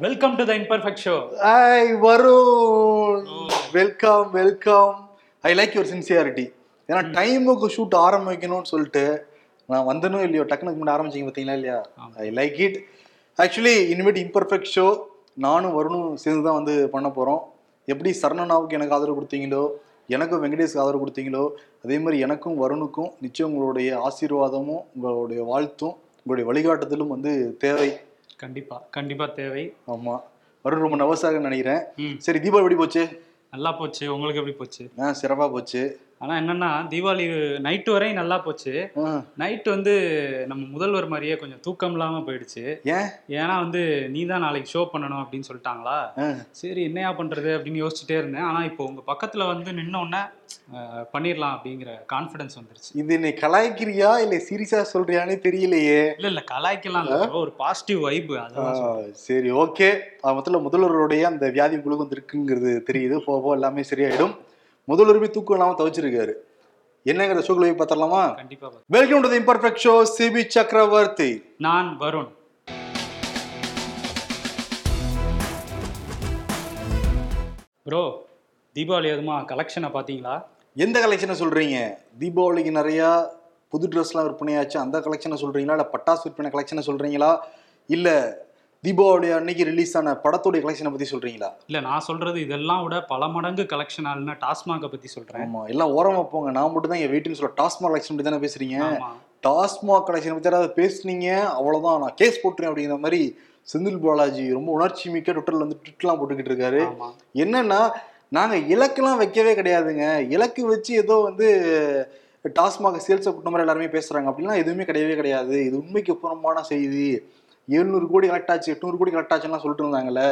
Welcome to the imperfect show I Varun welcome welcome I like your sincerity ஏன்னா டைமுக்கு shoot ஆரம்பிக்கணும்னு சொல்லிட்டு நான் வந்தனும் இல்லையோ டக்குனுக்கு முன்னாடி ஆரம்பிச்சிங்க பார்த்தீங்களா இல்லையா? ஐ லைக் இட் ஆக்சுவலி இனிமேட் இம்பர்ஃபெக்ட் ஷோ நானும் வருணும் சேர்ந்து தான் வந்து பண்ண போகிறோம் எப்படி சரணனாவுக்கு எனக்கு ஆதரவு கொடுத்தீங்களோ எனக்கும் வெங்கடேஷ்க்கு ஆதரவு கொடுத்தீங்களோ அதே மாதிரி எனக்கும் வருணுக்கும் நிச்சயம் உங்களுடைய ஆசீர்வாதமும் உங்களுடைய வாழ்த்தும் உங்களுடைய வழிகாட்டுதலும் வந்து தேவை. கண்டிப்பா கண்டிப்பா தேவை. ஆமா. வருண் ரொம்ப நவசாக நினைக்கிறேன். ம். சரி தீபாவளி எப்படி போச்சு? நல்லா போச்சு. உங்களுக்கு எப்படி போச்சு? ஆ சிறப்பா போச்சு. ஆனா என்னன்னா தீபாவளி நைட்டு வரையும் நல்லா போச்சு. நைட் வந்து நம்ம முதல்வர் மாதிரியே கொஞ்சம் தூக்கம் இல்லாம போயிடுச்சு. ஏன்? ஏன்னா வந்து நீ தான் நாளைக்கு ஷோ பண்ணணும் அப்படின்னு சொல்லிட்டாங்களா? சரி என்னையா பண்றது அப்படின்னு யோசிச்சுட்டே இருந்தேன். ஆனா இப்போ உங்க பக்கத்துல வந்து நின்ன உடனே அஹ், பண்ணிடலாம் அப்படிங்கிற கான்ஃபிடன்ஸ் வந்துருச்சு. இது நீ கலாய்க்கிறியா? இல்ல சீரியஸா சொல்றியானே தெரியலையே. இல்ல இல்ல கலாய்க்கலாம். ஒரு பாசிட்டிவ் வைப் அதான். சரி ஓகே மொத்தத்தில் முதல்வருடைய அந்த வியாதி உங்களுக்கு வந்து இருக்குங்கிறது தெரியுது. போக எல்லாமே சரியாயிடும். முதல்வர் போய் தூக்கம் இல்லாம தவிச்சிருக்காரு. என்னங்கிற ஷோக்குள்ள போய் பார்த்தரலாமா கண்டிப்பா பாரு. Welcome to the imperfect show Sibi Chakravarthy நான் வருண். ப்ரோ தீபாவளி எதுமா கலெக்ஷனை பார்த்தீங்களா? எந்த கலெக்ஷனை சொல்றீங்க? தீபாவளிக்கு நிறையா புது ட்ரெஸ்லாம் விற்பனையாச்சு. அந்த கலெக்ஷனை சொல்றீங்களா? இல்லை பட்டாசு விற்பனை கலெக்ஷனை சொல்றீங்களா? இல்லை தீபாவளி அன்னைக்கு ரிலீஸ் ஆன படத்துடைய கலெக்ஷனை பத்தி சொல்றீங்களா? இல்ல நான் சொல்றது இதெல்லாம் விட பல மடங்கு கலெக்ஷன் ஆளுன்னா டாஸ்மாகை பத்தி சொல்றேன். ஆமா எல்லாம் ஓரமா போங்க. நான் மட்டும் தான் என் வீட்டுன்னு சொல்ல டாஸ்மாக் கலெக்ஷன் பத்தி தானே பேசுறீங்க? டாஸ்மாக் கலெக்ஷன் பத்தி யாராவது பேசுனீங்க? அவ்வளவுதான். நான் கேஸ் போட்டுறேன் அப்படிங்கிற மாதிரி செந்தில் பாலாஜி ரொம்ப உணர்ச்சி மிக்க ட்விட்டர்ல வந்து ட்விட்லாம் போட்டுக்கிட்டு இருக்காரு. என்னன்னா நாங்க இலக்கெல்லாம் வைக்கவே கிடையாதுங்க. இலக்கு வச்சு ஏதோ வந்து டாஸ்மாக் சேல்ஸை கூட்ட மாதிரி எல்லாருமே பேசுறாங்க. அப்படிலாம் எதுவுமே கிடையவே கிடையாது. இது உண்மைக்கு புறம்பான செய்தி. எழுநூறு கோடி கலெக்ட் ஆச்சு எட்நூறு கோடி கலெக்ட் ஆச்சுலாம் சொல்லிட்டு இருந்தாங்கல்ல.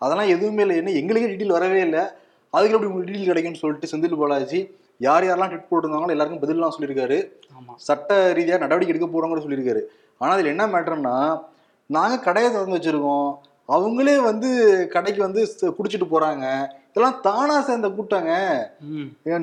அதெல்லாம் எதுவுமே இல்லை. என்ன எங்களுக்கே டீட்டெயில் வரவே இல்லை. அதுக்கு எப்படி உங்களுக்கு டீட்டெயில் கிடைக்கும்னு சொல்லிட்டு செந்தில் பாலாஜி யார் யாரெல்லாம் ட்விட் போட்டிருந்தாங்களோ எல்லாருக்கும் பதிலாம் சொல்லியிருக்காரு. சட்ட ரீதியாக நடவடிக்கை எடுக்க போகிறோங்கிற சொல்லியிருக்காரு. ஆனால் அதில் என்ன மேட்டர்னா நாங்கள் கடையை திறந்து வச்சுருக்கோம். அவங்களே வந்து கடைக்கு வந்து குடிச்சிட்டு போகிறாங்க இதெல்லாம் தானா சேர்ந்த கூட்டங்க.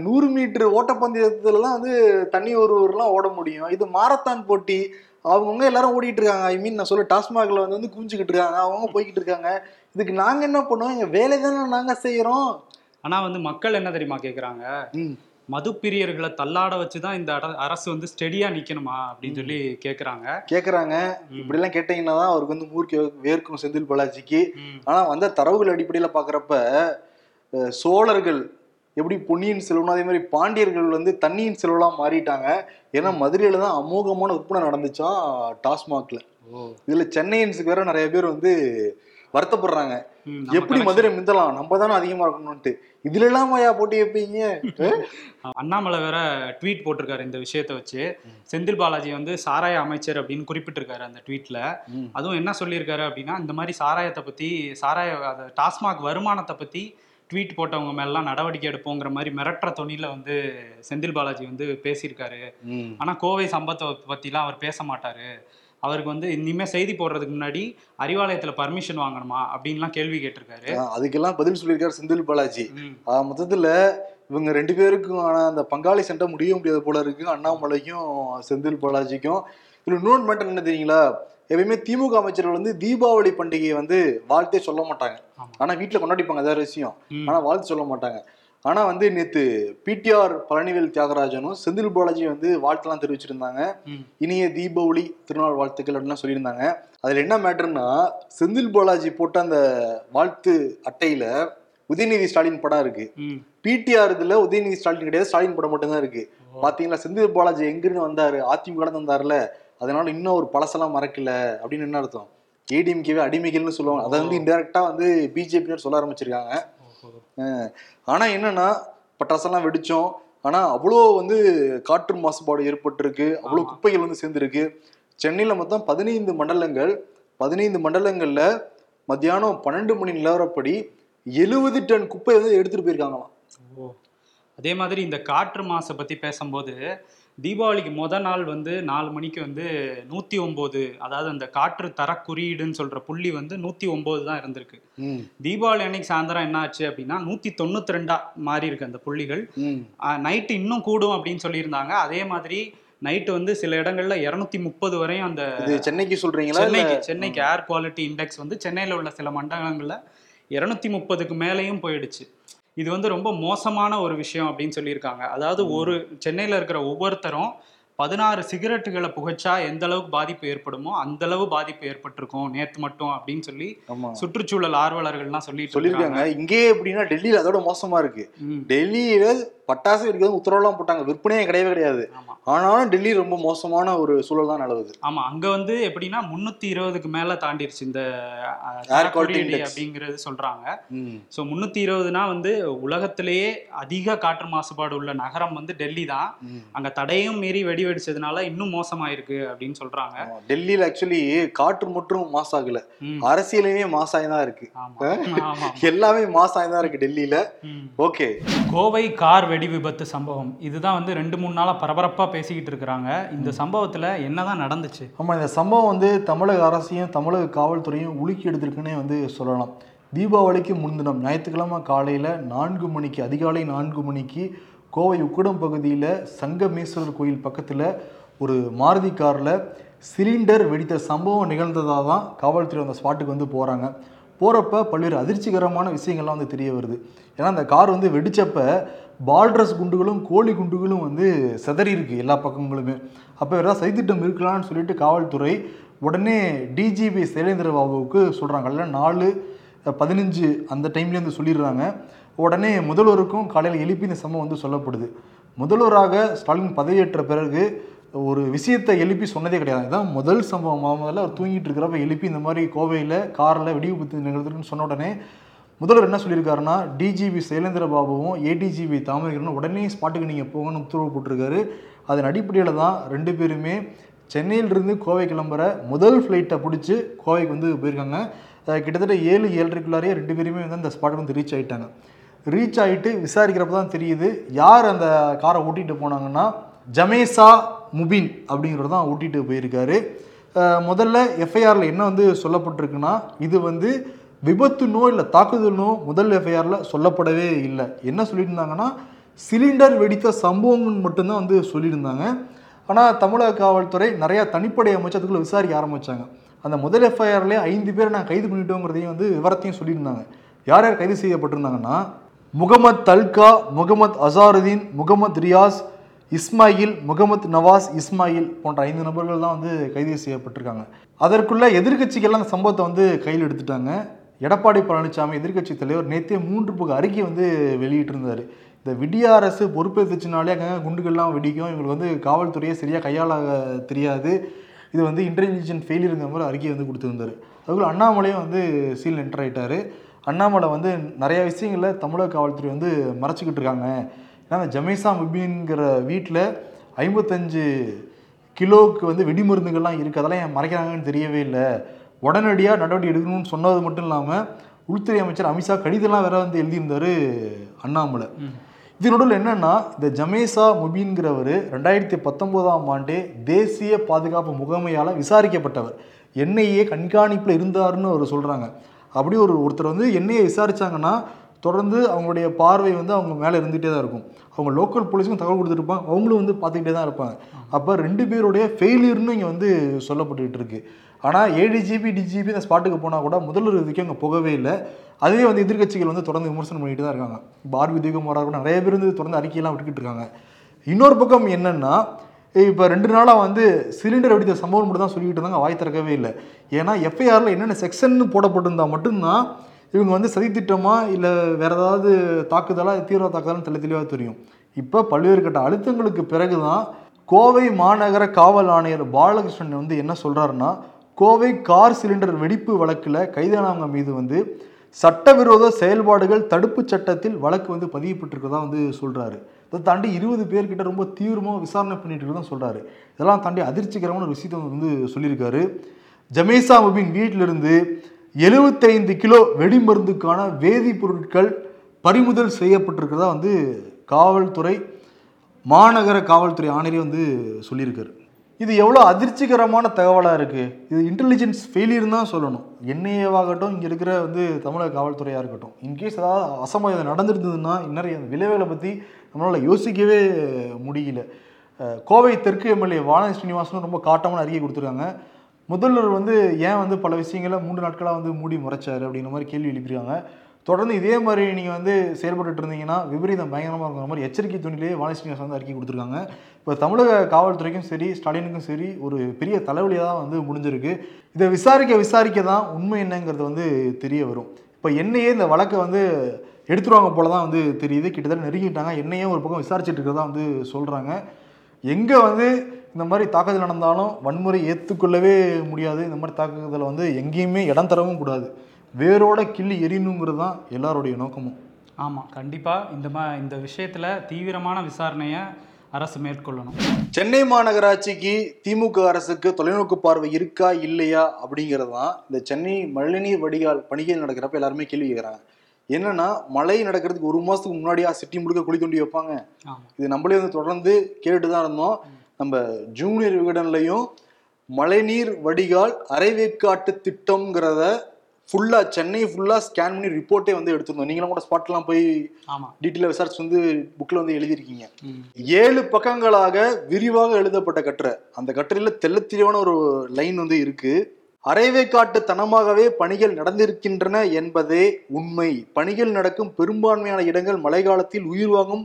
நூறு மீட்டர் ஓட்டப்பந்தயத்துலலாம் வந்து தண்ணி ஒரு ஊர்லாம் ஓட முடியும். இது மாரத்தான் போட்டி. அவங்கவுங்க எல்லாரும் ஓடிட்டு இருக்காங்க ஐ மீன் நான் சொல்ல டாஸ்மாகில் வந்து வந்து குஞ்சுக்கிட்டு இருக்காங்க. அவங்க போய்கிட்டு இருக்காங்க இதுக்கு நாங்கள் என்ன பண்ணுவோம் எங்கள் வேலை தானே நாங்கள் செய்கிறோம் ஆனா வந்து மக்கள் என்ன தெரியுமா கேக்குறாங்க? ம். மது பிரியர்களை தள்ளாட வச்சுதான் இந்த அர- அரசு வந்து ஸ்டெடியா நிக்கணுமா? அப்படின்னு சொல்லி கேக்குறாங்க. கேட்குறாங்க ம். இப்படிலாம் கேட்டிங்கன்னா தான் அவருக்கு வந்து மூர்க்கு வேர்க்கும் செந்தில் பாலாஜிக்கு. ம். ஆனா வந்த தரவுகள் அடிப்படையில் பார்க்குறப்ப சோழர்கள் எப்படி பொன்னியின் செல்வனும் அதே மாதிரி பாண்டியர்கள் வந்து தண்ணியின் செல்வலாம் மாறிட்டாங்க. ஏன்னா மதுரையில தான் அமோகமான விற்பனை நடந்துச்சாம் டாஸ்மாக்ல. இதுல சென்னையன்ஸுக்கு வேற நிறைய பேர் வந்து வருத்தப்படுறாங்க. எப்படி மதுரை மிந்தலாம்? நம்ம தானே அதிகமா இருக்கணும்ட்டு இதுல எல்லாம் போட்டி வைப்பீங்க? அண்ணாமலை வேற ட்வீட் போட்டிருக்காரு இந்த விஷயத்தை வச்சு. செந்தில் பாலாஜி வந்து சாராய அமைச்சர் அப்படின்னு குறிப்பிட்டிருக்காரு அந்த ட்வீட்ல. அதுவும் என்ன சொல்லியிருக்காரு அப்படின்னா இந்த மாதிரி சாராயத்தை பத்தி சாராய டாஸ்மாக் வருமானத்தை பத்தி ட்வீட் போட்டவங்க மேலாம் நடவடிக்கை எடுப்போங்கிற மாதிரி மிரட்டுற தொனியில வந்து செந்தில் பாலாஜி வந்து பேசியிருக்காரு. ம். ஆனா கோவை சம்பத்தை பத்திலாம் அவர் பேச மாட்டாரு. அவருக்கு வந்து இனிமே செய்தி போடுறதுக்கு முன்னாடி அறிவாலயத்துல பர்மிஷன் வாங்கணுமா அப்படின்லாம் கேள்வி கேட்டிருக்காரு. அதுக்கெல்லாம் பதில் சொல்லியிருக்காரு செந்தில் பாலாஜி. மொத்தத்துல இவங்க ரெண்டு பேருக்கும் ஆன அந்த பங்காளி சண்டை முடிய முடியாது போல இருக்கு. அண்ணாமலைக்கும் செந்தில் பாலாஜிக்கும். இதுல இன்னொன்று மேட்டர் என்ன தெரியுங்களா? எப்பயுமே திமுக அமைச்சர்கள் வந்து தீபாவளி பண்டிகையை வந்து வாழ்த்தே சொல்ல மாட்டாங்க. ஆனா வீட்டுல கொண்டாடிப்பாங்க அதாவது விஷயம். ஆனா வாழ்த்து சொல்ல மாட்டாங்க. ஆனா வந்து நேத்து பிடிஆர் பழனிவேல் தியாகராஜனும் செந்தில் பாலாஜி வந்து வாழ்த்துலாம் தெரிவிச்சிருந்தாங்க. இனிய தீபாவளி திருநாள் வாழ்த்துக்கள் அப்படின்லாம் சொல்லியிருந்தாங்க. அதுல என்ன மேட்டர்னா செந்தில் பாலாஜி போட்ட அந்த வாழ்த்து அட்டையில உதயநிதி ஸ்டாலின் படம் இருக்கு. பிடிஆர் இதுல உதயநிதி ஸ்டாலின் கிடையாது ஸ்டாலின் படம் மட்டும்தான் இருக்கு. பாத்தீங்களா செந்தில் பாலாஜி எங்கிருந்து வந்தாரு? அதிமுக வந்தாருல. அதனால இன்னும் ஒரு பழசெல்லாம் மறக்கல அப்படின்னு என்ன அர்த்தம்? ஏடிஎம்கேவே அடிமைகள்னு சொல்லுவாங்க. அதை வந்து இன்டெரக்டா வந்து பிஜேபியினர் சொல்ல ஆரம்பிச்சிருக்காங்க. ஆனா என்னன்னா பட்டாசெல்லாம் வெடிச்சோம். ஆனா அவ்வளோ வந்து காற்று மாசுபாடு ஏற்பட்டிருக்கு. அவ்வளோ. குப்பைகள் வந்து சேர்ந்துருக்கு. சென்னையில மொத்தம் பதினைந்து மண்டலங்கள் பதினைந்து மண்டலங்கள்ல மத்தியானம் பன்னெண்டு மணி நிலவரப்படி எழுபது டன் குப்பை வந்து எடுத்துட்டு போயிருக்காங்களாம். அதே மாதிரி இந்த காற்று மாசை பத்தி பேசும்போது தீபாவளிக்கு முத நாள் வந்து நாலு மணிக்கு வந்து நூத்தி ஒன்பது அதாவது அந்த காற்று தர குறியீடுன்னு சொல்ற புள்ளி வந்து நூத்தி ஒன்பது தான் இருந்திருக்கு. தீபாவளி அன்னைக்கு சாயந்தரம் என்ன ஆச்சு அப்படின்னா நூத்தி தொண்ணூத்தி ரெண்டா மாறி இருக்கு அந்த புள்ளிகள். நைட்டு இன்னும் கூடும் அப்படின்னு சொல்லியிருந்தாங்க. அதே மாதிரி நைட்டு வந்து சில இடங்கள்ல இருநூத்தி முப்பது வரையும் அந்த சென்னைக்கு சொல்றீங்களா? சென்னைக்கு சென்னைக்கு ஏர் குவாலிட்டி இண்டெக்ஸ் வந்து சென்னையில் உள்ள சில மண்டலங்களில் இரநூத்தி முப்பதுக்கு மேலேயும் போயிடுச்சு. இது வந்து ரொம்ப மோசமான ஒரு விஷயம் அப்படின்னு சொல்லியிருக்காங்க. அதாவது ஒரு சென்னையில் இருக்கிற ஒவ்வொருத்தரும் பதினாறு சிகரெட்டுகளை புகைச்சா எந்த அளவுக்கு பாதிப்பு ஏற்படுமோ அந்த அளவு பாதிப்பு ஏற்பட்டிருக்கும் நேத்து மட்டும் அப்படின்னு சொல்லி சுற்றுச்சூழல் ஆர்வலர்கள்லாம் சொல்லிட்டு சொல்லியிருக்காங்க. இங்கே எப்படின்னா டெல்லியில அதோட மோசமா இருக்கு. டெல்லியில பட்டாசு வெடிக்கிறது உத்தரவுலாம் போட்டாங்க. விற்பனையே கிடையவே கிடையாது. ஆனாலும் டெல்லி ரொம்ப மோசமான ஒரு சூழல் தான் நிலவுது. ஆமா அங்க வந்து எப்படின்னா முன்னூத்தி இருபதுக்கு மேல தாண்டிருச்சு இந்த தரக்குறியீடு index. அப்படிங்கிறது சொல்றாங்க. ஸோ முந்நூற்றி இருபதுனா வந்து உலகத்திலேயே அதிக காற்று மாசுபாடு உள்ள நகரம் வந்து டெல்லி தான். அங்கே தடையும் மீறி வெடி வெடிச்சதுனால இன்னும் மோசமாயிருக்கு அப்படின்னு சொல்றாங்க. டெல்லியில ஆக்சுவலி காற்று மட்டும் மாசாகல. அரசியலுமே மாசாய் தான் இருக்கு. எல்லாமே மாசாய் தான் இருக்கு டெல்லியில. ஓகே. கோவை கார் வெடி விபத்து சம்பவம். இதுதான் வந்து ரெண்டு மூணு நாளா பரபரப்பா பேசிக்கிட்டு இருக்கிறாங்க. இந்த சம்பவத்துல என்னதான் நடந்துச்சு? ஆமாம் இந்த சம்பவம் வந்து தமிழக அரசையும் தமிழக காவல்துறையும் உலுக்கி எடுத்திருக்குன்னே வந்து சொல்லலாம். தீபாவளிக்கு முன்தினம் ஞாயிற்றுக்கிழமை காலையில் நான்கு மணிக்கு அதிகாலை நான்கு மணிக்கு கோவை உக்குடம் பகுதியில் சங்கமேஸ்வரர் கோயில் பக்கத்தில் ஒரு மாருதி காரில் சிலிண்டர் வெடித்த சம்பவம் நிகழ்ந்ததாக தான் காவல்துறை அந்த ஸ்பாட்டுக்கு வந்து போகிறாங்க போகிறப்ப பல்வேறு அதிர்ச்சிகரமான விஷயங்கள்லாம் வந்து தெரிய வருது. ஏன்னா அந்த கார் வந்து வெடிச்சப்ப பால்ட்ரஸ் குண்டுகளும் கோழி குண்டுகளும் வந்து சிதறி இருக்குது எல்லா பக்கங்களுமே. அப்போ ஏதாவது சதித்திட்டம் இருக்கலாம்னு சொல்லிட்டு காவல்துறை உடனே டிஜிபி சைலேந்திர பாபுவுக்கு சொல்கிறாங்க இல்லை நாலு பதினஞ்சு அந்த டைம்லேயே வந்து சொல்லிடுறாங்க. உடனே முதல்வருக்கும் காலையில் எழுப்பி இந்த சம்பவம் வந்து சொல்லப்படுது. முதல்வராக ஸ்டாலின் பதவியேற்ற பிறகு ஒரு விஷயத்தை எழுப்பி சொன்னதே கிடையாது. இதுதான் முதல் சம்பவம். முதல்ல அவர் தூங்கிட்டு இருக்கிறப்ப எழுப்பி இந்த மாதிரி கோவையில் காரில் வெடிவிபத்து நிகழ்த்துன்னு சொன்ன உடனே முதல்வர் என்ன சொல்லியிருக்காருன்னா டிஜிபி சைலேந்திர பாபுவும் ஏடிஜிபி தாமரைகரனும் உடனே ஸ்பாட்டுக்கு நீங்கள் போகணும்னு உத்தரவு போட்டிருக்காரு. அதன் அடிப்படையில் தான் ரெண்டு பேருமே சென்னையிலிருந்து கோவை கிளம்புற முதல் ஃப்ளைட்டை பிடிச்சி கோவைக்கு வந்து போயிருக்காங்க. கிட்டத்தட்ட ஏழு ஏழரைக்குள்ளாரே ரெண்டு பேருமே வந்து அந்த ஸ்பாட்டுக்கு வந்து ரீச் ஆகிட்டாங்க ரீச் ஆகிட்டு விசாரிக்கிறப்ப தான் தெரியுது யார் அந்த காரை ஓட்டிகிட்டு போனாங்கன்னா ஜமேசா முபின் அப்படிங்கிறது தான் ஓட்டிகிட்டு போயிருக்காரு. முதல்ல எஃப்ஐஆரில் என்ன வந்து சொல்லப்பட்டிருக்குன்னா இது வந்து விபத்துனோ இல்லை தாக்குதல்னோ முதல் எஃப்ஐஆரில் சொல்லப்படவே இல்லை. என்ன சொல்லியிருந்தாங்கன்னா சிலிண்டர் வெடித்த சம்பவங்கள் மட்டும்தான் வந்து சொல்லியிருந்தாங்க. ஆனால் தமிழக காவல்துறை நிறையா தனிப்படை அமைச்சத்துக்குள்ள விசாரிக்க ஆரம்பித்தாங்க அந்த முதல் எஃப்ஐஆர்லேயே ஐந்து பேரை நான் கைது பண்ணிட்டோங்கிறதையும் வந்து விவரத்தையும் சொல்லியிருந்தாங்க. யார் யார் கைது செய்யப்பட்டிருந்தாங்கன்னா முகமது தல்கா முகமது அசாருதீன் முகமது ரியாஸ் இஸ்மாயில் முகமது நவாஸ் இஸ்மாயில் போன்ற ஐந்து நபர்கள் தான் வந்து கைது செய்யப்பட்டிருக்காங்க. அதற்குள்ள எதிர்கட்சிகள்லாம் அந்த சம்பவத்தை வந்து கையில் எடுத்துட்டாங்க. எடப்பாடி பழனிசாமி எதிர்க்கட்சி தலைவர் நேற்றே மூன்று புக அறிக்கை வந்து வெளியிட்டிருந்தார். இந்த விடிய அரசு பொறுப்பேற்றுச்சுனாலே அங்கே குண்டுகள்லாம் வெடிக்கும். இவங்களுக்கு வந்து காவல்துறையை சரியாக கையாள தெரியாது. இது வந்து இன்டெலிஜென்ட் ஃபெயிலியருங்கிற மாதிரி அறிக்கையை வந்து கொடுத்துருந்தாரு. அதுக்குள்ள அண்ணாமலையும் வந்து சீல் என்டர் ஆகிட்டார் அண்ணாமலை வந்து நிறைய விஷயங்களில் தமிழக காவல்துறை வந்து மறைச்சிக்கிட்டு இருக்காங்க. ஏன்னா அந்த ஜமேசா முபின்கிற வீட்டில் ஐம்பத்தஞ்சு கிலோவுக்கு வந்து வெடிமருந்துகள்லாம் இருக்குது அதெல்லாம் ஏன் மறைக்கிறாங்கன்னு தெரியவே இல்லை. உடனடியாக நடவடிக்கை எடுக்கணும்னு சொன்னது மட்டும் இல்லாமல் உள்துறை அமைச்சர் அமித்ஷா கடிதம்லாம் வேற வந்து எழுதியிருந்தாரு அண்ணாமலை. இது நடுவில் என்னன்னா இந்த ஜமேசா முபீன்கிறவர் ரெண்டாயிரத்தி பத்தொம்போதாம் ஆண்டே தேசிய பாதுகாப்பு முகமையால் விசாரிக்கப்பட்டவர். என்ஐஏ கண்காணிப்பில் இருந்தாருன்னு அவர் சொல்கிறாங்க அப்படி ஒரு ஒருத்தர் வந்து என்ஐஏ விசாரிச்சாங்கன்னா தொடர்ந்து அவங்களுடைய பார்வை வந்து அவங்க மேலே இருந்துகிட்டே தான் இருக்கும். அவங்க லோக்கல் போலீஸுக்கும் தகவல் கொடுத்துருப்பாங்க. அவங்களும் வந்து பார்த்துக்கிட்டே தான் இருப்பாங்க. அப்போ ரெண்டு பேருடைய ஃபெயிலியர்னு இங்கே வந்து சொல்லப்பட்டுக்கிட்டு இருக்கு. ஆனால் ஏழு ஏடிஜிபி டிஜிபி இந்த ஸ்பாட்டுக்கு போனால் கூட முதல்வர் இதுக்கு அங்கே போகவே இல்லை. அதுவே வந்து எதிர்க்கட்சிகள் வந்து தொடர்ந்து விமர்சனம் பண்ணிட்டு தான் இருக்காங்க. இப்போ ஆர்வி தீபகுமாராக கூட நிறைய பேர் வந்து தொடர்ந்து அறிக்கையெல்லாம் விட்டுக்கிட்டு இருக்காங்க. இன்னொரு பக்கம் என்னென்னா இப்போ ரெண்டு நாளாக வந்து சிலிண்டர் வெடித்த சம்பவம் மட்டும் தான் சொல்லிக்கிட்டு இருந்தாங்க. வாய் திறக்கவே இல்லை. ஏன்னா எஃப்ஐஆரில் என்னென்ன செக்ஷன் போடப்பட்டிருந்தா மட்டும்தான் இவங்க வந்து சதித்திட்டமா இல்லை வேறு ஏதாவது தாக்குதலாக தீவிர தாக்குதலான்னு தெளி தெளிவாக தெரியும். இப்போ பல்வேறு கட்ட அழுத்தங்களுக்கு பிறகு தான் கோவை மாநகர காவல் ஆணையர் பாலகிருஷ்ணன் வந்து என்ன சொல்கிறாருன்னா கோவை கார் சிலிண்டர் வெடிப்பு வழக்கில் கைதானவங்க மீது வந்து சட்டவிரோத செயல்பாடுகள் தடுப்பு சட்டத்தில் வழக்கு வந்து பதியப்பட்டிருக்கதா வந்து சொல்கிறாரு இதை தாண்டி இருபது பேர்கிட்ட ரொம்ப தீவிரமாக விசாரணை பண்ணிட்டு இருக்கதான் சொல்கிறாரு இதெல்லாம் தாண்டி அதிர்ச்சிகரமான ஒரு விஷயத்தை வந்து சொல்லியிருக்காரு. ஜமேசா முபின் வீட்டிலிருந்து எழுபத்தைந்து கிலோ வெடிமருந்துக்கான வேதிப்பொருட்கள் பறிமுதல் செய்யப்பட்டிருக்கிறதா வந்து காவல்துறை மாநகர காவல்துறை ஆணையரே வந்து சொல்லியிருக்காரு. இது எவ்வளோ அதிர்ச்சிகரமான தகவலாக இருக்குது இது இன்டெலிஜென்ஸ் ஃபெயிலியர் தான் சொல்லணும். என்ஐஏவாகட்டும் இங்கே இருக்கிற வந்து தமிழக காவல்துறையாக இருக்கட்டும். இன்கேஸ் ஏதாவது அசம்பாவிதம் நடந்திருந்ததுன்னா நிறைய விளைவுகளை பற்றி நம்மளால் யோசிக்கவே முடியல. கோவை தெற்கு எம்எல்ஏ வானதி ஸ்ரீனிவாசனும் ரொம்ப காட்டமான அறிக்கை கொடுத்துருக்காங்க. முதல்வர் வந்து ஏன் வந்து பல விஷயங்களை மூன்று நாட்களாக வந்து மூடி முறைச்சார் அப்படிங்கிற மாதிரி கேள்வி எழுப்பியிருக்காங்க. தொடர்ந்து இதே மாதிரி நீங்கள் வந்து செயல்பட்டுட்டு இருந்தீங்கன்னா விபரீதம் பயங்கரமாக இருக்கிற மாதிரி எச்சரிக்கை துணிலேயே வானதி ஸ்ரீனிவாசன் வந்து அறிக்கை கொடுத்துருக்காங்க. இப்போ தமிழக காவல்துறைக்கும் சரி ஸ்டாலினுக்கும் சரி ஒரு பெரிய தலைவலியாக தான் வந்து முடிஞ்சிருக்கு. இதை விசாரிக்க விசாரிக்க தான் உண்மை என்னங்கிறது வந்து தெரிய வரும். இப்போ என்னையே இந்த வழக்கை வந்து எடுத்துருவாங்க போல தான் வந்து தெரியுது. கிட்டத்தட்ட நெருங்கிட்டாங்க. என்னையே ஒரு பக்கம் விசாரிச்சுட்டு இருக்கிறதா வந்து சொல்கிறாங்க எங்கே வந்து இந்த மாதிரி தாக்குதல் நடந்தாலும் வன்முறை ஏற்றுக்கொள்ளவே முடியாது. இந்த மாதிரி தாக்குதலை வந்து எங்கேயுமே இடம் தரவும் கூடாது. வேரோட கிள்ளி எரியணுங்கிறது தான் எல்லாருடைய நோக்கமும். ஆமாம் கண்டிப்பாக இந்த மா இந்த விஷயத்தில் தீவிரமான விசாரணையை அரசு மேற்கொள்ளணும். சென்னை மாநகராட்சிக்கு திமுக அரசுக்கு தொலைநோக்கு பார்வை இருக்கா இல்லையா அப்படிங்கிறது தான் இந்த சென்னை மழைநீர் வடிகால் பணிகள் நடக்கிறப்ப எல்லாருமே கேள்வி கேட்குறாங்க என்னன்னா மழை நடக்கிறதுக்கு ஒரு மாசத்துக்கு முன்னாடியா சிட்டி முழுக்க குழி தோண்டி வைப்பாங்க. இது நம்மளே வந்து தொடர்ந்து கேட்டுட்டு தான் இருந்தோம். நம்ம ஜூனியர் விகடன்லையும் மழைநீர் வடிகால் அரைவேக்காட்டு திட்டம்ங்கிறத ஃபுல்லா சென்னை ஃபுல்லா ஸ்கேன் பண்ணி ரிப்போர்ட்டே வந்து எடுத்திருந்தோம். நீங்களும் கூட ஸ்பாட்லாம் போய் ஆமாம் டீட்டெயில் விசாரிச்சு வந்து புக்கில் வந்து எழுதியிருக்கீங்க. ஏழு பக்கங்களாக விரிவாக எழுதப்பட்ட கட்டுரை. அந்த கட்டுரையில தெளிவான ஒரு லைன் வந்து இருக்கு. அரைவேக்காட்டு தனமாகவே பணிகள் நடந்திருக்கின்றன என்பதே உண்மை. பணிகள் நடக்கும் பெரும்பான்மையான இடங்கள் மழைக்காலத்தில் உயிர் வாங்கும்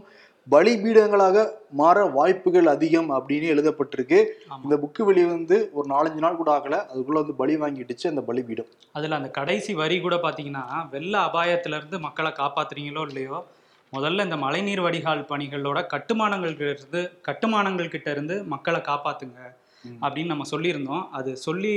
பலிபீடங்களாக மாற வாய்ப்புகள் அதிகம் அப்படின்னு எழுதப்பட்டிருக்கு. இந்த புக்கு வெளியே வந்து ஒரு நாலஞ்சு நாள் கூட ஆகல அதுக்குள்ள வந்து பலி வாங்கிடுச்சு அந்த பலிபீடம் அதில் அந்த கடைசி வரி கூட பார்த்தீங்கன்னா வெள்ள அபாயத்திலிருந்து மக்களை காப்பாத்துறீங்களோ இல்லையோ முதல்ல இந்த மழைநீர் வடிகால் பணிகளோட கட்டுமானங்கள் இருந்து கட்டுமானங்கள் கிட்ட இருந்து மக்களை காப்பாத்துங்க. அப்படின்னு நம்ம சொல்லியிருந்தோம் அது சொல்லி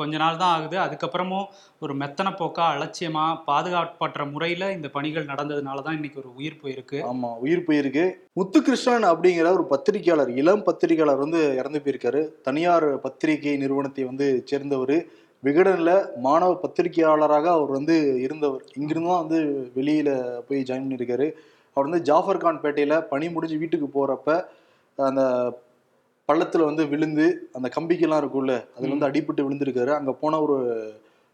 கொஞ்ச நாள் தான் ஆகுது. அதுக்கப்புறமும் ஒரு மெத்தன போக்கா அலட்சியமா பாதுகாப்பற்ற முறையில இந்த பணிகள் நடந்ததுனால தான் இன்னைக்கு ஒரு உயிர் போயிருக்கு. ஆமா உயிர் போயிருக்கு. முத்துகிருஷ்ணன் அப்படிங்கிற ஒரு பத்திரிகையாளர் இளம் பத்திரிகையாளர் வந்து இறந்து போயிருக்காரு. தனியார் பத்திரிகை நிறுவனத்தை வந்து சேர்ந்தவர். விகடனில் மாணவ பத்திரிகையாளராக அவர் வந்து இருந்தவர். இங்கிருந்து தான் வந்து வெளியில் போய் ஜாயின் பண்ணியிருக்காரு. அவர் வந்து ஜாஃபர் கான் பேட்டையில் பணி முடிஞ்சு வீட்டுக்கு போகிறப்ப அந்த பள்ளத்துல வந்து விழுந்து அந்த கம்பிக்கெல்லாம் இருக்கும்ல அதுல வந்து அடிபட்டு விழுந்திருக்காரு. அங்க போன ஒரு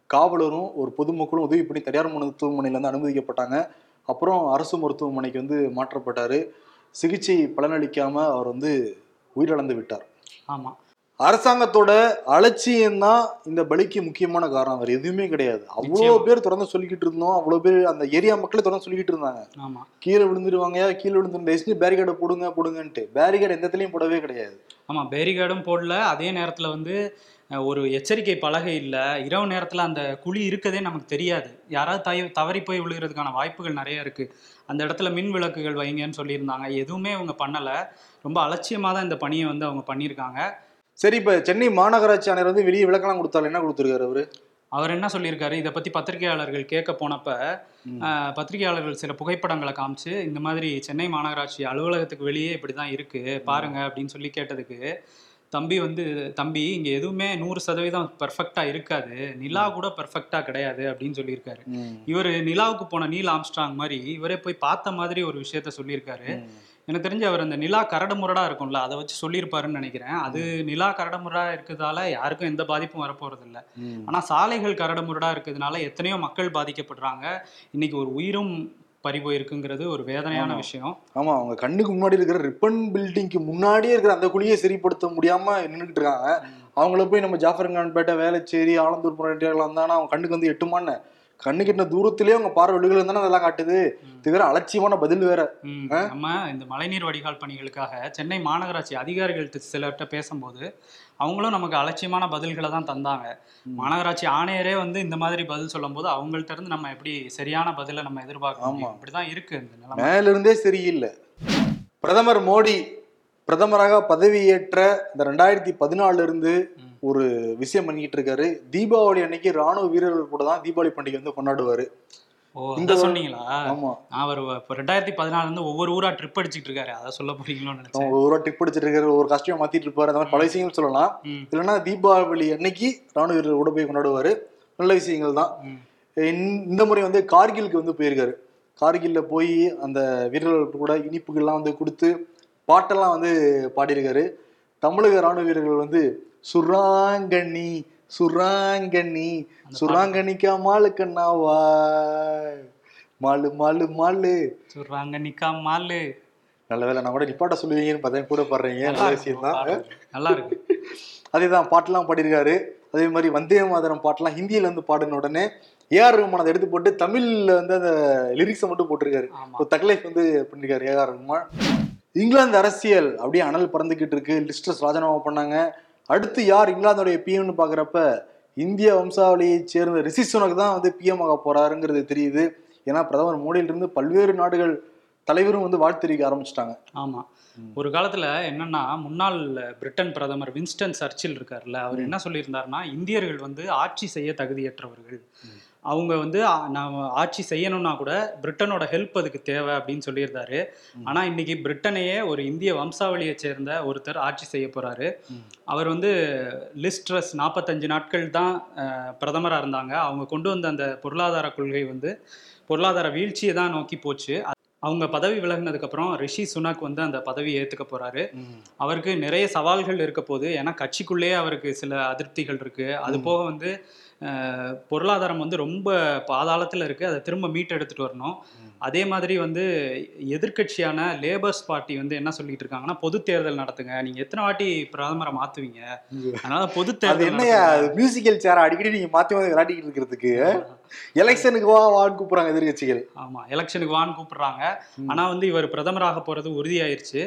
காவலரும் ஒரு பொதுமக்களும் உதவி பண்ணி தனியார் மருத்துவமனையில வந்து அனுமதிக்கப்பட்டாங்க. அப்புறம் அரசு மருத்துவமனைக்கு வந்து மாற்றப்பட்டாரு. சிகிச்சை பலனளிக்காம அவர் வந்து உயிரிழந்து விட்டார். ஆமா. அரசாங்கத்தோட அலட்சியம் தான் இந்த பலிக்கு முக்கியமான காரணம். வேற எதுவுமே கிடையாது. அவ்வளோ. பேர் தொடர்ந்து சொல்லிக்கிட்டு இருந்தோம். அவ்வளோ பேர் அந்த ஏரியா மக்களே தொடர்ந்து சொல்லிக்கிட்டு இருந்தாங்க. ஆமா. கீழே விழுந்துருவாங்க. கீழே விழுந்துருந்த எஸ்டி பேரிகேடை போடுங்க போடுங்கன்ட்டு. பேரிகேட் எந்த இடத்துலையும் போடவே கிடையாது. ஆமா பேரிகார்டும் போடல. அதே நேரத்துல வந்து ஒரு எச்சரிக்கை பலகை இல்ல. இரவு நேரத்துல அந்த குழி இருக்கதே நமக்கு தெரியாது. யாராவது தய தவறி போய் விழுகிறதுக்கான வாய்ப்புகள் நிறைய இருக்கு. அந்த இடத்துல மின் விளக்குகள் வைங்கன்னு சொல்லியிருந்தாங்க. எதுவுமே அவங்க பண்ணல. ரொம்ப அலட்சியமா தான் இந்த பணியை வந்து அவங்க பண்ணியிருக்காங்க. சரி இப்ப சென்னை மாநகராட்சி ஆணையர் வந்து வெளியே விளக்கெல்லாம் கொடுத்தாரு என்ன கொடுத்துருக்காரு அவரு? அவர் என்ன சொல்லியிருக்காரு? இதை பத்தி பத்திரிகையாளர்கள் கேட்க போனப்ப பத்திரிகையாளர்கள் சில புகைப்படங்களை காமிச்சு இந்த மாதிரி சென்னை மாநகராட்சி அலுவலகத்துக்கு வெளியே இப்படிதான் இருக்கு பாருங்க அப்படின்னு சொல்லி கேட்டதுக்கு தம்பி வந்து தம்பி இங்க எதுவுமே நூறு சதவீதம் பெர்ஃபெக்டா இருக்காது. நிலா கூட பெர்ஃபெக்டா கிடையாது அப்படின்னு சொல்லியிருக்காரு. இவர் நிலாவுக்கு போன நீல் ஆம்ஸ்ட்ராங் மாதிரி இவரே போய் பார்த்த மாதிரி ஒரு விஷயத்த சொல்லியிருக்காரு. எனக்கு தெரிஞ்சு அவர் அந்த நிலா கரடுமுரடா இருக்கும்ல அதை வச்சு சொல்லியிருப்பாருன்னு நினைக்கிறேன். அது நிலா கரடுமுரடா இருக்கிறதால யாருக்கும் எந்த பாதிப்பும் வரப்போறது இல்ல. ஆனா சாலைகள் கரடுமுரடா இருக்கிறதுனால எத்தனையோ மக்கள் பாதிக்கப்படுறாங்க. இன்னைக்கு ஒரு உயிரும் பறி போயிருக்குங்கிறது ஒரு வேதனையான. விஷயம். ஆமா அவங்க கண்ணுக்கு முன்னாடி இருக்கிற ரிப்பன் பில்டிங்க்கு முன்னாடியே இருக்கிற அந்த குழியை சரிப்படுத்த முடியாம நின்றுட்டு இருக்காங்க. அவங்கள போய் நம்ம ஜாஃபர்கான்பேட்டை வேளச்சேரி ஆலந்தூர் போராட்டிகள் இருந்தாங்கன்னா அவங்க கண்ணுக்கு வந்து எட்டுமான்னு. கண்ணுக்கு எட்டின தூரத்திலேயே அவங்க பார்வை விழுகல தானே அதெல்லாம் காட்டுது. இது வேற அலட்சியமான பதில் வேற. நம்ம இந்த மழைநீர் வடிகால் பணிகளுக்காக சென்னை மாநகராட்சி அதிகாரிகள்கிட்ட சிலர்கிட்ட பேசும்போது அவங்களும் நமக்கு அலட்சியமான பதில்களை தான் தந்தாங்க. மாநகராட்சி ஆணையரே வந்து இந்த மாதிரி பதில் சொல்லும்போது அவங்கள்ட்ட இருந்து நம்ம எப்படி சரியான பதிலை நம்ம எதிர்பார்க்க ஆமா. முடியும் இப்படிதான் இருக்கு இந்த மேல இருந்தே சரியில்லை. பிரதமர் மோடி பிரதமராக பதவியேற்ற இந்த ரெண்டாயிரத்தி பதினாலுல இருந்து. ஒரு விஷயம் பண்ணிக்கிட்டு இருக்காரு தீபாவளி அன்னைக்கு ராணுவ வீரர்கள் கூட தான் தீபாவளி பண்டிகை வந்து கொண்டாடுவாரு. இந்த சொன்னீங்களா? ஆமா. இப்போ ரெண்டாயிரத்தி பதினாலுல இருந்து ஒவ்வொரு ஊரா ட்ரிப் அடிச்சிட்டு இருக்காரு அதை சொல்ல போறீங்களோன்னு நினைச்சேன். அவங்க ஒரு டிப் அடிச்சிட்டு இருக்காரு ஒரு காஸ்டியூம் மாத்திட்டு இருப்பாரு. அந்த மாதிரி பல விஷயங்கள் சொல்லலாம். இல்லைன்னா தீபாவளி அன்னைக்கு ராணுவ வீரர்கள் கூட போய் கொண்டாடுவாரு. நல்ல விஷயங்கள் தான். இந்த- இந்த முறை வந்து கார்கிலுக்கு வந்து போயிருக்காரு. கார்கில்ல போய் அந்த வீரர்களுக்கு கூட இனிப்புகள்லாம் வந்து கொடுத்து பாட்டெல்லாம் வந்து பாடியிருக்காரு. தமிழக ராணுவ வீரர்கள் வந்து சுராங்கண்ணி சுராங்கண்ணி சுராங்கண்ணிக்கா மாலு கண்ணாவா மாலு மாலு மாலு. சொல்றாங்க நிக்கா மாலு. நல்ல வேலை நான் கூட நிப்பாட்ட சொல்லுவீங்கன்னு பார்த்தேன் கூட பாடுறீங்க. நல்லா விஷயம் தான். நல்லா இருக்கு அதே தான் பாட்டெல்லாம் பாடியிருக்காரு. அதே மாதிரி வந்தே மாதரம் பாட்டெல்லாம் ஹிந்தியில வந்து பாடின உடனே ஏஆர் ரஹ்மான் அதை எடுத்து போட்டு தமிழ்ல வந்து அந்த லிரிக்ஸை மட்டும் போட்டிருக்காரு. இப்போ தக்லைஃப் வந்து பண்ணிருக்காரு ஏஆர் ரஹ்மான் இங்கிலாந்து அரசியல் அப்படியே அனல் பறந்துகிட்டு இருக்கு. லிஸ்டர்ஸ் ராஜினாமா பண்ணாங்க. அடுத்து யார் இங்கிலாந்தோடைய பிஎம்னு பாக்குறப்ப இந்திய வம்சாவளியை சேர்ந்த ரிஷி சுனக் தான் வந்து பிஎம் ஆக போறாருங்கிறது தெரியுது. ஏன்னா பிரதமர் மோடியிலிருந்து பல்வேறு நாடுகள் தலைவரும் வந்து வாழ்த்து தெரிவிக்க ஆரம்பிச்சிட்டாங்க. ஆமா. ஒரு காலத்துல என்னன்னா முன்னாள் பிரிட்டன் பிரதமர் வின்ஸ்டன் சர்ச்சில் இருக்கார்ல அவர் என்ன சொல்லியிருந்தாருன்னா இந்தியர்கள் வந்து ஆட்சி செய்ய தகுதியற்றவர்கள். அவங்க வந்து நாம ஆட்சி செய்யணும்னா கூட பிரிட்டனோட ஹெல்ப் அதுக்கு தேவை அப்படின்னு சொல்லியிருந்தாரு. ஆனா இன்னைக்கு பிரிட்டனையே ஒரு இந்திய வம்சாவளியை சேர்ந்த ஒருத்தர் ஆட்சி செய்ய போறாரு. அவர் வந்து லிஸ்ட்ரஸ் நாற்பத்தஞ்சு நாட்கள் தான் அஹ், பிரதமரா இருந்தாங்க. அவங்க கொண்டு வந்த அந்த பொருளாதார கொள்கை வந்து பொருளாதார வீழ்ச்சியை தான் நோக்கி போச்சு. அவங்க பதவி விலகினதுக்கு அப்புறம் ரிஷி சுனக் வந்து அந்த பதவியை ஏத்துக்க போறாரு. அவருக்கு நிறைய சவால்கள் இருக்க போது ஏன்னா கட்சிக்குள்ளேயே அவருக்கு சில அதிருப்திகள் இருக்கு. அது போக வந்து பொருளாதாரம் வந்து ரொம்ப பாதாளத்துல இருக்கு. அதை திரும்ப மீட்டெடுத்துட்டு வரணும். அதே மாதிரி வந்து எதிர்க்கட்சியான லேபர்ஸ் பார்ட்டி வந்து என்ன சொல்லிட்டு இருக்காங்கன்னா பொது தேர்தல் நடத்துங்க. நீங்க எத்தனை வாட்டி பிரதமரை மாத்துவீங்க? அதனால பொது தேர்தல் நடத்துங்க. மியூசிக்கல் சேர அடிக்கடி நீங்க மாத்தி மாத்தி விளையாடிக்கிட்டு இருக்கிறதுக்கு. எலெக்ஷனுக்கு வா வான்னு கூப்பிடுறாங்க எதிர்கட்சிகள். ஆமா எலெக்ஷனுக்கு வான்னு கூப்பிடுறாங்க. ஆனா வந்து இவர் பிரதமராக போறது உறுதியாயிருச்சு.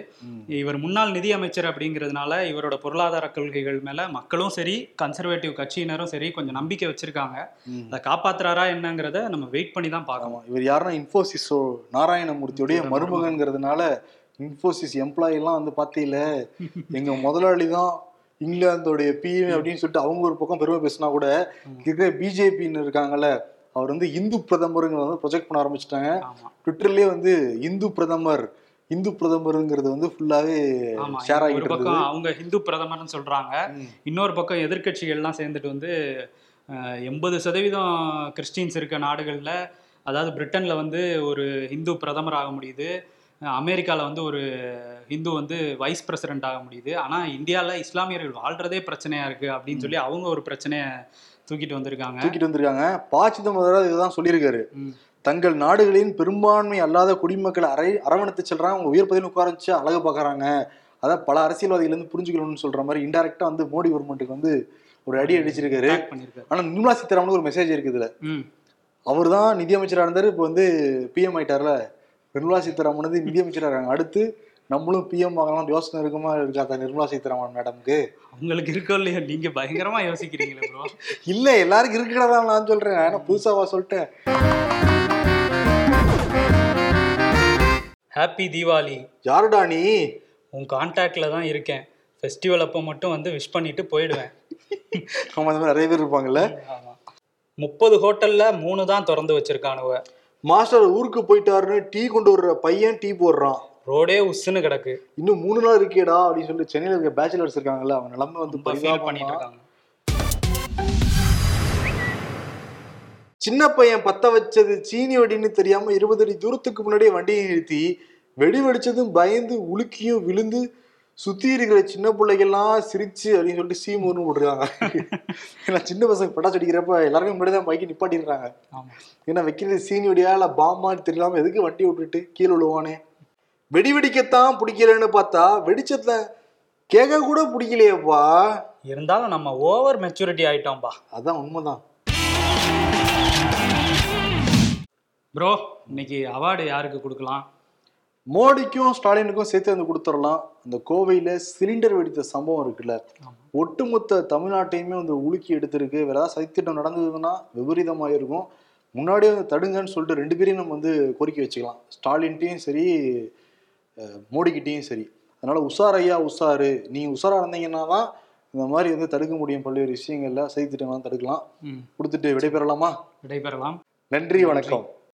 இவர் முன்னாள் நிதி அமைச்சர் அப்படிங்கிறதுனால இவரோட பொருளாதார கொள்கைகள் மேல மக்களும் சரி கன்சர்வேட்டிவ் கட்சியினரும் சரி கொஞ்சம் நம்பிக்கை வச்சிருக்காங்க. அதை காப்பாத்துறாரா என்னங்கிறத நம்ம வெயிட் பண்ணி தான் பார்க்கணும். இவர் யாருன்னா இன்ஃபோசிஸோ நாராயணமூர்த்தியோடைய மருமகங்கிறதுனால இன்ஃபோசிஸ் எம்ப்ளாயி எல்லாம் வந்து பாத்தீல எங்க முதலாளி தான் இங்கிலாந்தோடைய பிஎம் அப்படின்னு சொல்லிட்டு அவங்க ஒரு பக்கம் பெருமை பேசினா கூட இருக்கிற பிஜேபின்னு இருக்காங்கல்ல அவர் வந்து இந்து பிரதமருங்கிறத வந்து ப்ரொஜெக்ட் பண்ண ஆரம்பிச்சிட்டாங்க. ட்விட்டர்லயே வந்து இந்து பிரதமர் இந்து பிரதமருங்கிறது வந்து ஃபுல்லாவே ஷேர் ஆகிட்டு பக்கம் அவங்க ஹிந்து பிரதமர்னு சொல்றாங்க. இன்னொரு பக்கம் எதிர்க்கட்சிகள்லாம் சேர்ந்துட்டு வந்து எண்பது சதவீதம் கிறிஸ்டின்ஸ் இருக்க நாடுகளில் அதாவது பிரிட்டன்ல வந்து ஒரு இந்து பிரதமர் ஆக முடியுது. அஹ் அமெரிக்கால வந்து ஒரு இந்து வந்து வைஸ் பிரசிடென்ட் ஆக முடியுது. ஆனா இந்தியால இஸ்லாமியர்கள் வாழ்றதே பிரச்சனையா இருக்கு அப்படின்னு சொல்லி அவங்க ஒரு பிரச்சனைய தூக்கிட்டு வந்திருக்காங்க. தூக்கிட்டு வந்திருக்காங்க. ப சிதம்பரம் இதுதான் சொல்லியிருக்காரு. தங்கள் நாடுகளின் பெரும்பான்மை அல்லாத குடிமக்களை அரை அரவணைத்து செல்றாங்க. அவங்க உயர் பதவியில் உட்கார வச்சு அழகு பார்க்கறாங்க. அதான் பல அரசியல்வாதிகள் இருந்து புரிஞ்சுக்கணும்னு சொல்ற மாதிரி இன்டெரக்டா வந்து மோடி கவர்மெண்ட்டுக்கு வந்து ஒரு அடி அடிச்சிருக்காரு. attack பண்ணிருக்காரு ஆனா நிர்மலா சீதாராமனுக்கு ஒரு மெசேஜ் இருக்குது இதுல. அவர் தான் நிதியமைச்சரா இருந்தாரு. இப்போ வந்து பிஎம் ஆயிட்டார்ல. நிர்மலா சீதாராமன் வந்து நிதியமைச்சரா இருக்காங்க. அடுத்து நம்மளும் பிஎம் ஆகலாம் யோசனை இருக்குமா? இருக்காதா நிர்மலா சீதாராமன் மேடம்க்கு? உங்களுக்கு இருக்கோ இல்லையோ நீங்க பயங்கரமா யோசிக்கிறீங்களே ப்ரோ இல்ல எல்லாருக்கும் இருக்கிறதா நான் சொல்றேன். ஏன்னா புதுசாவா சொல்லிட்டேன். ஹாப்பி தீபாவளி யாருடா நீ? உன் கான்டாக்ட்ல தான் இருக்கேன். ஃபெஸ்டிவல் அப்போ மட்டும் வந்து விஷ் பண்ணிட்டு போயிடுவேன். ஆமா இந்த மாதிரி நிறைய பேர் இருப்பாங்கல்ல? முப்பது ஹோட்டல்ல மூணு தான் திறந்து வச்சிருக்கானுவ. மாஸ்டர் ஊருக்கு போயிட்டாருன்னு டீ கொண்டு வர்ற பையன் டீ போடுறான். ரோடே உஸ்ஸுன்னு கிடக்கு. இன்னும் மூணு நாள் இருக்கேடா அப்படின்னு சொல்லி சென்னையில இருக்க பேச்சுலர்ஸ் இருக்காங்கல்ல அவங்க நிலைமை வந்து ஃபீல் பண்ணிட்டு இருக்காங்க. சின்ன பையன் பத்த வச்சது சீனி வெடின்னு தெரியாம இருபது அடி தூரத்துக்கு முன்னாடியே வண்டியை நிறுத்தி வெடி வெடிச்சதும் பயந்து உலுக்கியும் விழுந்து சுத்தி இருக்கிற சின்ன பிள்ளைகள்லாம் சிரிச்சு அப்படின்னு சொல்லிட்டு சீமூர்னு போட்டுருக்காங்க. ஏன்னா சின்ன பசங்க பட்டாசு அடிக்கிறப்ப எல்லாருமே முன்னாடி தான் பைக்கி நிப்பாட்டிடுறாங்க. ஏன்னா வைக்கிறது சீனி வெடியா இல்ல பாமான்னு தெரியலாம எதுக்கு வண்டி விட்டுட்டு கீழே விழுவானே? வெடி வெடிக்கத்தான் பிடிக்கலன்னு பார்த்தா வெடிச்சத கேட்க கூட பிடிக்கலையேப்பா. இருந்தாலும் நம்ம ஓவர் மெச்சூரிட்டி ஆயிட்டோம்பா. அதான் உண்மைதான். ப்ரோ இன்னைக்கு அவார்டு யாருக்கு கொடுக்கலாம்? மோடிக்கும் ஸ்டாலினுக்கும் சேர்த்து வந்து கொடுத்துடலாம். அந்த கோவையில சிலிண்டர் வெடித்த சம்பவம் இருக்குல்ல. ஒட்டுமொத்த தமிழ்நாட்டையுமே வந்து உலுக்கி எடுத்திருக்கு. வேற ஏதாவது சதித்திட்டம் நடந்ததுன்னா விபரீதமாக இருக்கும். முன்னாடியே வந்து தடுங்கன்னு சொல்லிட்டு ரெண்டு பேரையும் நம்ம வந்து கோரிக்கை வச்சுக்கலாம். ஸ்டாலின்ட்டையும் சரி மோடிக்கிட்டேயும் சரி. அதனால உஷாரையா உஷாரு நீ உஷாரா இருந்தீங்கன்னா தான் இந்த மாதிரி வந்து தடுக்க முடியும். பல்வேறு விஷயங்கள்ல சதித்திட்டங்கள்லாம் தடுக்கலாம். கொடுத்துட்டு விடைபெறலாமா? விடைபெறலாம். நன்றி வணக்கம்.